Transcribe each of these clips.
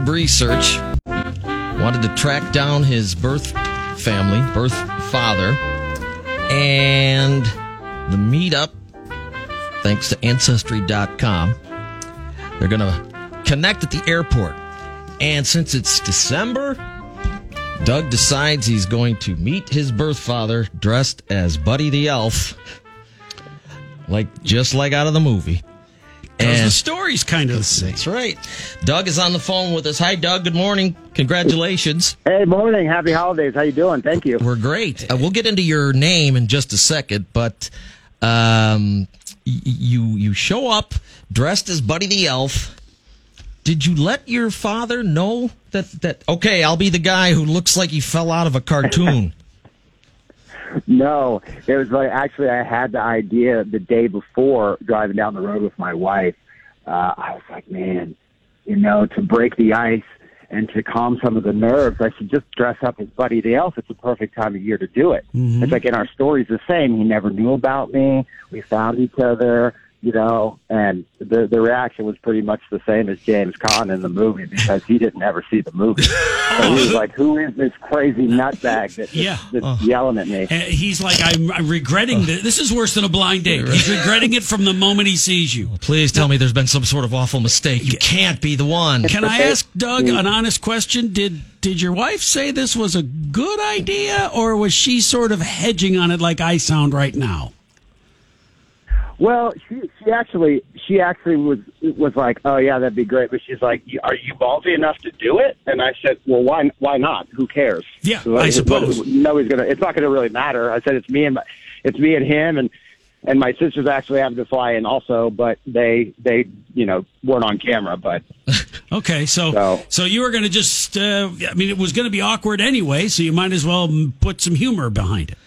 research. Wanted to track down his birth family, birth father, and the meetup, thanks to Ancestry.com, they're going to connect at the airport. And since it's December, Doug decides he's going to meet his birth father dressed as Buddy the Elf, like just like out of the movie. Because the story's kind of the same. That's right. Doug is on the phone with us. Hi, Doug. Good morning. Congratulations. Hey, morning. Happy holidays. How you doing? Thank you. We're great. Uh, we'll get into your name in just a second, but um, y- you you show up dressed as Buddy the Elf. Did you let your father know that that okay? I'll be the guy who looks like he fell out of a cartoon. No, it was like actually I had the idea the day before driving down the road with my wife. Uh, I was like, man, you know, to break the ice and to calm some of the nerves, I should just dress up as Buddy the Elf. It's the perfect time of year to do it. It's like in our stories the same. He never knew about me. We found each other, you know, and the the reaction was pretty much the same as James Caan in the movie because he didn't ever see the movie. so he was like, "Who is this crazy nutbag that, Yeah. that's yelling at me?" Uh, he's like, I'm, I'm regretting this. This is worse than a blind date. He's regretting it from the moment he sees you. Please tell me there's been some sort of awful mistake. You can't be the one. Can I ask Doug an honest question? Did did your wife say this was a good idea, or was she sort of hedging on it like I sound right now? Well, she she actually she actually was was like, oh yeah, that'd be great. But she's like, are you ballsy enough to do it? And I said, well, why why not? Who cares? Yeah, So, I suppose. nobody's gonna. It's not gonna really matter. I said it's me and my, it's me and him and. And my sisters actually having to fly in also, but they they you know weren't on camera. But Okay, so so, So- you were going to just, uh, I mean, it was going to be awkward anyway, so you might as well put some humor behind it.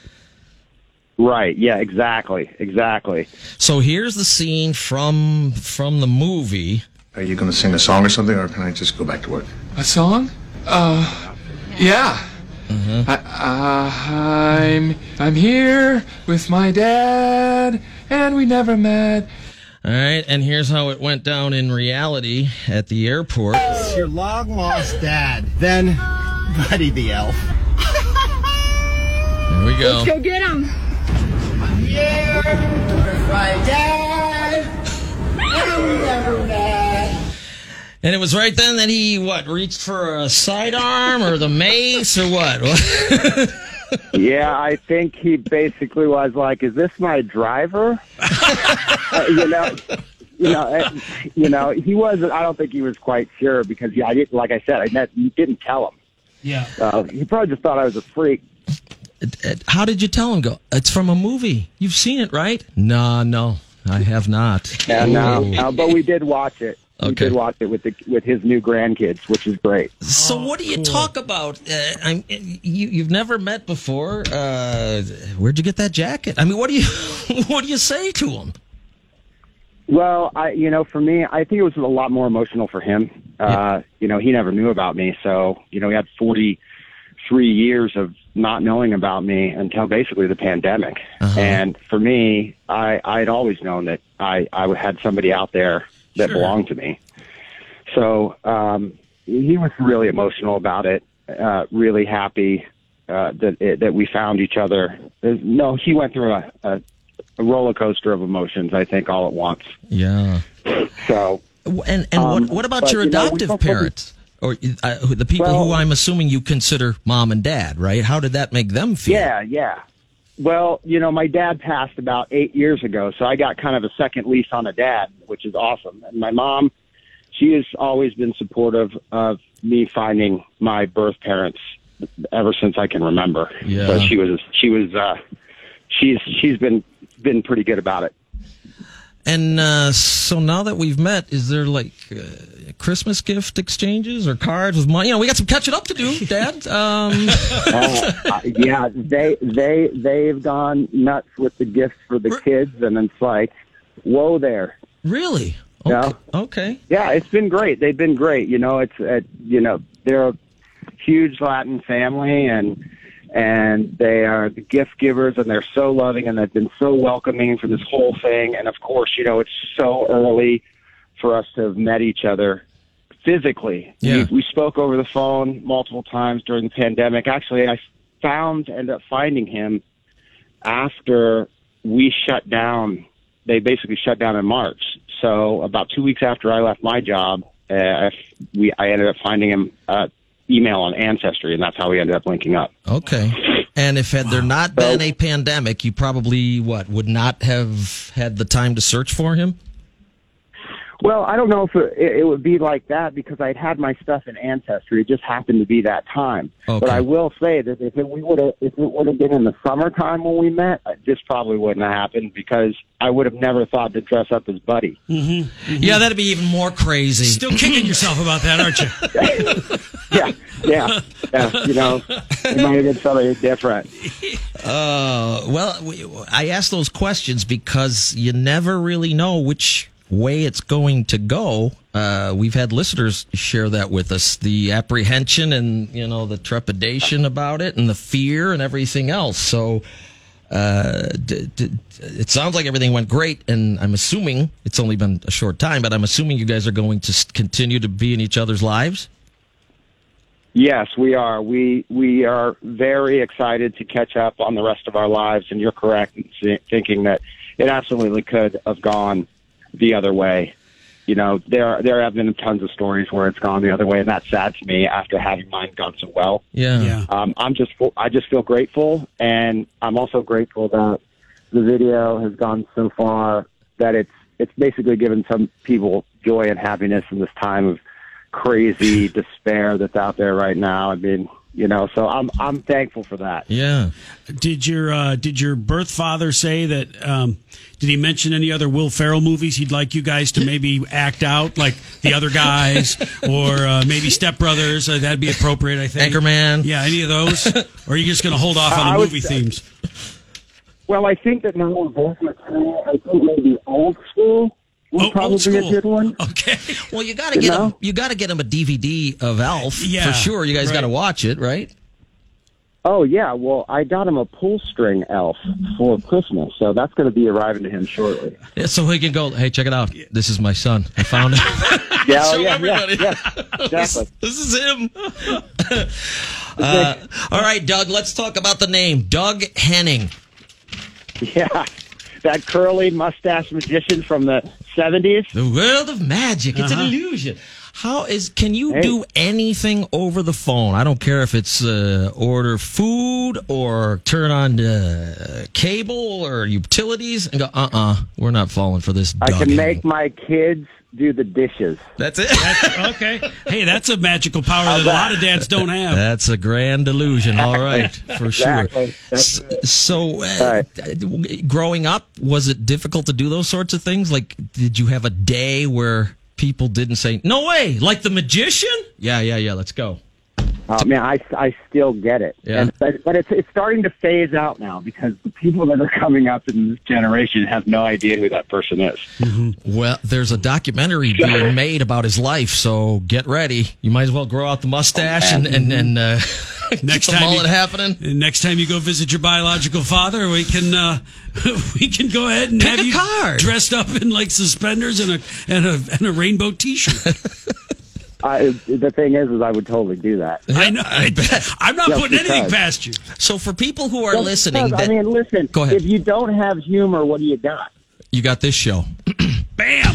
Right, yeah, exactly, exactly. So here's the scene from from the movie. Are you going to sing a song or something, or can I just go back to work? A song? Uh, yeah. I, uh, I'm I'm here with my dad, and we never met. All right, and here's how it went down in reality at the airport. It's your long lost dad, then Buddy the Elf. Here we go. Let's go get him. And it was right then that he what reached for a sidearm or the mace or what? Yeah, I think he basically was like, "Is this my driver?" Uh, you know, you know, uh, you know. He wasn't. I don't think he was quite sure because, yeah, I didn't. Like I said, I net, didn't tell him. Yeah. Uh, he probably just thought I was a freak. How did you tell him? Go. It's from a movie. You've seen it, right? No, no, I have not. Yeah, no, no, but we did watch it. We Okay. did watch it with the with his new grandkids, which is great. So what do you talk about? Uh, I'm, you, you've never met before. Uh, where'd you get that jacket? I mean, what do you what do you say to him? Well, I, you know, for me, I think it was a lot more emotional for him. Uh, you know, he never knew about me, so you know, he had forty three years of not knowing about me until basically the pandemic. And for me, I I had always known that I I had somebody out there that belonged to me. So um, he was really emotional about it. Uh, really happy uh, that it, that we found each other. No, he went through a, a, a roller coaster of emotions. I think all at once. Yeah. So And and Um, what what about but, your you know, adoptive parents or uh, the people who I'm assuming you consider mom and dad, right? How did that make them feel? yeah, yeah. Well, you know, my dad passed about eight years ago, so I got kind of a second lease on a dad, which is awesome. And my mom, she has always been supportive of me finding my birth parents ever since I can remember. Yeah. So she was she was uh she's she's been been pretty good about it. And uh, so now that we've met, is there like uh, Christmas gift exchanges or cards with money? You know, we got some catching up to do, Dad. Um, Uh, yeah, they they they've gone nuts with the gifts for the kids, and it's like, whoa, there. really? Yeah. Okay. okay. Yeah, it's been great. They've been great. You know, it's uh, you know they're a huge Latin family, and and they are the gift givers, and they're so loving, and they've been so welcoming for this whole thing. And of course, you know, it's so early for us to have met each other physically. Yeah. We, we spoke over the phone multiple times during the pandemic. Actually, I found, ended up finding him after we shut down. They basically shut down in March. So about two weeks after I left my job, uh, I- we I ended up finding him uh, email on Ancestry, and that's how we ended up linking up. Okay. And if had there not been a pandemic, you probably what would not have had the time to search for him. Well, I don't know if it, it would be like that because I'd had my stuff in Ancestry. It just happened to be that time. Okay. But I will say that if it, we would have, if it would have been in the summertime when we met, uh, this probably wouldn't have happened because I would have never thought to dress up as Buddy. Yeah, that'd be even more crazy. Still kicking yourself about that, aren't you? yeah, yeah, yeah. You know, it might have been something different. Uh, well, I ask those questions because you never really know which way it's going to go. Uh, we've had listeners share that with us the apprehension and, you know, the trepidation about it and the fear and everything else. So, uh, d- d- it sounds like everything went great, and I'm assuming it's only been a short time, but I'm assuming you guys are going to continue to be in each other's lives. Yes, we are. We we are very excited to catch up on the rest of our lives, and you're correct in thinking that it absolutely could have gone the other way. You know, there there have been tons of stories where it's gone the other way, and that's sad to me after having mine gone so well. Yeah. Yeah. Um, I'm just I just feel grateful, and I'm also grateful that the video has gone so far that it's it's basically given some people joy and happiness in this time of crazy despair that's out there right now. I mean, you know, so I'm I'm thankful for that. Yeah. Did your uh, did your birth father say that? Um, did he mention any other Will Ferrell movies he'd like you guys to maybe act out, like the other guys, or uh, maybe Step Brothers? Uh, that'd be appropriate, I think. Anchorman. Yeah, any of those? or are you just going to hold off on the would movie say- themes? Well, I think that now we're both mature. I think maybe old school would Oh, probably be a good one. Okay. Well, you got to get know? him. You got to get him a DVD of Elf Yeah, for sure. You guys right. got to watch it, right? Oh yeah, well I got him a pull string elf for Christmas, so that's going to be arriving to him shortly. Yeah, so he can go. Hey, check it out. This is my son. I found it. Yeah, oh, Show yeah, everybody. yeah, yeah, exactly. this is him. uh, all right, Doug. Let's talk about the name, Doug Henning. Yeah, that curly mustache magician from the seventies. The world of magic. It's an illusion. How is? Can you Hey. do anything over the phone? I don't care if it's uh, order food or turn on uh, cable or utilities and go. Uh uh-uh, uh, we are not falling for this. I can make my kids do the dishes. That's it. okay. Hey, that's a magical power that a lot of dads don't have. That's a grand illusion. All right, for sure. Exactly. That's So, uh, growing up, was it difficult to do those sorts of things? Like, did you have a day where people didn't say, "No way," like the magician? Yeah, yeah, yeah. Let's go. Oh man, I, I still get it. Yeah. And, but but it's it's starting to phase out now because the people that are coming up in this generation have no idea who that person is. Well, there's a documentary being made about his life, so get ready. You might as well grow out the mustache and and, and uh, Next time mullet you- happening. And next time you go visit your biological father, we can uh, we can go ahead and Pick have a you card. dressed up in like suspenders and a and a and a rainbow T-shirt. I, the thing is, is I would totally do that. I know. I, am not Just putting anything past you. So, for people who are Just listening, because, that, I mean, listen. Go ahead. If you don't have humor, what do you got? you got this show. Bam.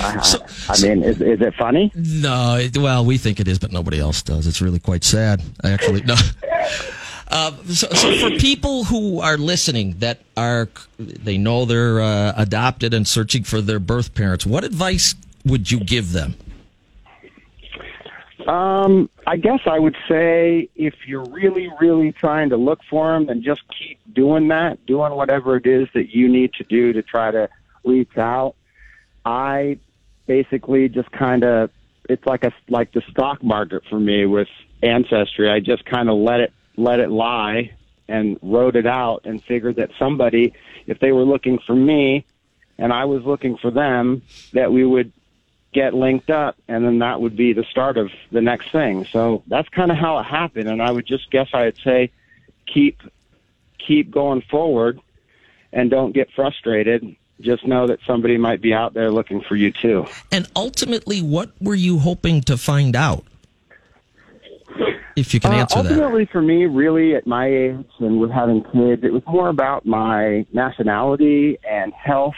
I, I mean, is, is it funny? No, it, well, we think it is, but nobody else does. It's really quite sad. I actually no. Uh, so, so for people who are listening that are they know they're uh, adopted and searching for their birth parents, what advice would you give them? Um, I guess I would say if you're really, really trying to look for them, then just keep doing that, doing whatever it is that you need to do to try to reach out. I basically just kind of, it's like a like the stock market for me with ancestry. I just kind of let it let it lie and wrote it out and figured that somebody, if they were looking for me and I was looking for them, that we would get linked up and then that would be the start of the next thing. So that's kind of how it happened and I would just guess I'd say keep keep going forward and don't get frustrated just know that somebody might be out there looking for you too. And ultimately, what were you hoping to find out? If you can Uh, answer that. ultimately, for me, really, at my age and with having kids, it was more about my nationality and health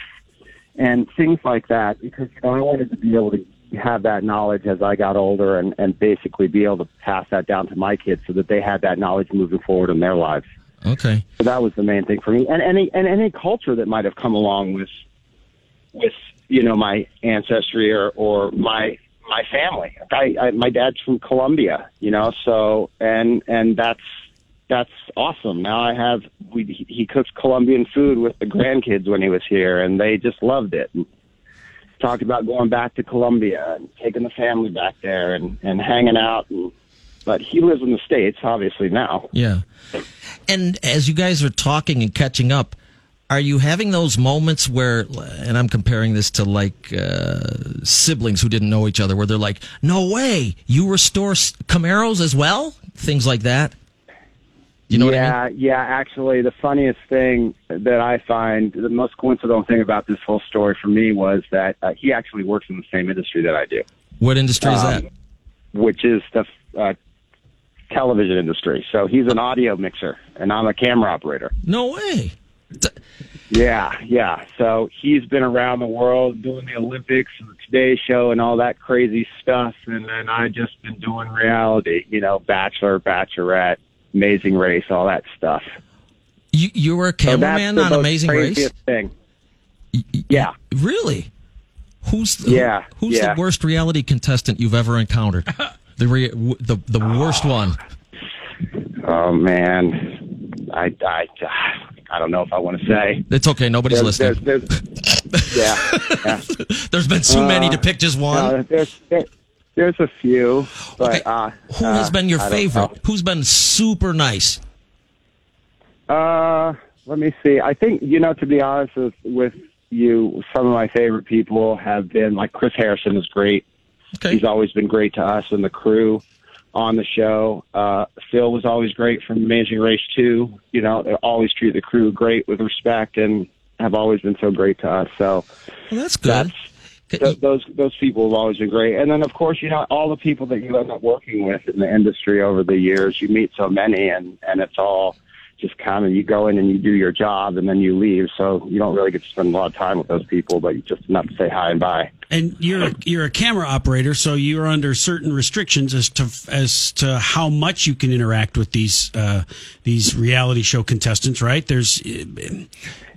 and things like that because you know I wanted to be able to have that knowledge as I got older and, and basically be able to pass that down to my kids so that they had that knowledge moving forward in their lives. Okay. So that was the main thing for me, and any and any culture that might have come along with with you know my ancestry or or my my family. I, I my dad's from Colombia, you know, so and and that's that's awesome. Now I have we he cooks Colombian food with the grandkids when he was here, and they just loved it. And talked about going back to Colombia and taking the family back there and and hanging out. And, but he lives in the states, obviously now. Yeah. And as you guys are talking and catching up, are you having those moments where, and I'm comparing this to like uh, siblings who didn't know each other, where they're like, "No way, you restore Camaros as well," things like that. You know yeah, what I mean? yeah. Actually, the funniest thing that I find, the most coincidental thing about this whole story for me was that uh, he actually works in the same industry that I do, What industry is that? Um, which is the uh, television industry. So he's an audio mixer, and I'm a camera operator. No way. Yeah, yeah. So he's been around the world doing the Olympics and the Today Show and all that crazy stuff, and then I just been doing reality, you know, Bachelor, Bachelorette, Amazing Race, all that stuff. You you were a cameraman the on Amazing Race. Thing. Y- y- Yeah. Really? Who's the, Yeah, Who's yeah. the worst reality contestant you've ever encountered? The re, w- the the worst one. Oh man, I I I don't know if I want to say. It's okay. Nobody's There's, listening. there's, there's, yeah, yeah. There's been too many to pick just one. Uh, there's there, there's a few, but Okay. uh, Who has uh, been your I favorite? Who's been super nice? Uh, let me see. I think you know to be honest with with you, some of my favorite people have been like Chris Harrison is great. Okay. He's always been great to us and the crew on the show. Uh, Phil was always great from Amazing Race 2. You know, they always treat the crew great with respect and have always been so great to us. So Well, that's good. that's th- those those people have always been great. And then of course, you know, all the people that you end up working with in the industry over the years, you meet so many and and it's all just kind of you go in and you do your job and then you leave. So you don't really get to spend a lot of time with those people, but you just enough to say hi and bye. And you're you're a camera operator, so you're under certain restrictions as to as to how much you can interact with these uh, these reality show contestants. Right? There's uh,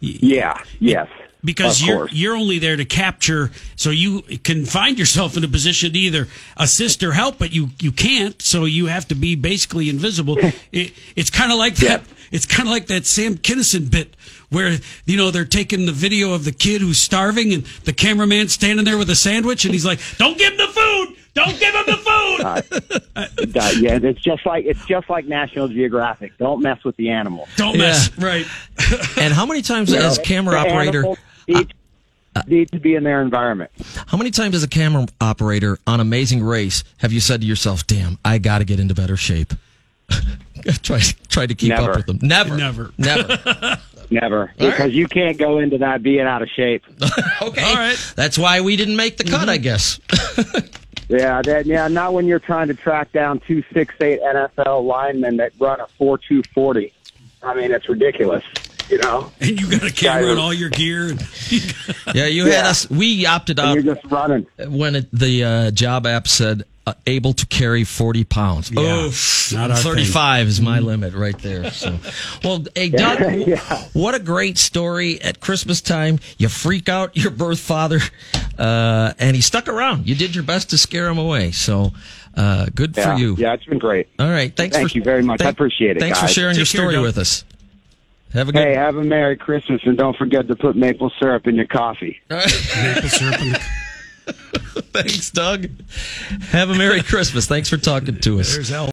Yeah. Yes. Because Of you're course. you're only there to capture so you can find yourself in a position to either assist or help but you you can't so you have to be basically invisible it, it's kind of like that it's kind of like that Sam Kinison bit where you know they're taking the video of the kid who's starving and the cameraman standing there with a sandwich and he's like don't give him the food don't give him the food Uh, yeah, it's just like it's just like National Geographic. Don't mess with the animals. don't mess right And how many times as camera The operator? animals need, uh, need to be in their environment. How many times as a camera operator on Amazing Race have you said to yourself, "Damn, I got to get into better shape"? try try to keep Never. up with them. Never, Never. never. Never, because you can't go into that being out of shape. Okay, All right. That's why we didn't make the cut, mm-hmm. I guess. Yeah, that, yeah. Not when you're trying to track down two six eight NFL linemen that run a four two forty. I mean, it's ridiculous. You know, and you got a camera and all your gear yeah, you had Yeah. us. We opted out and you're just running. when it, the uh, job app said uh, able to carry 40 pounds. Yeah, oh, not our 35 is my limit right there. So, well, hey, Doug, Yeah. what a great story at Christmas time. You freak out your birth father, uh, and he stuck around. You did your best to scare him away. So, uh, good Yeah, for you. yeah, it's been great. All right. Thanks Thank for, you very much. I appreciate it, Thanks for sharing your Take care, story Doug. with us. Have a good Hey, have a Merry Christmas, and don't forget to put maple syrup in your coffee. maple syrup in Thanks, Doug. Have a Merry Christmas. Thanks for talking to us. There's Al.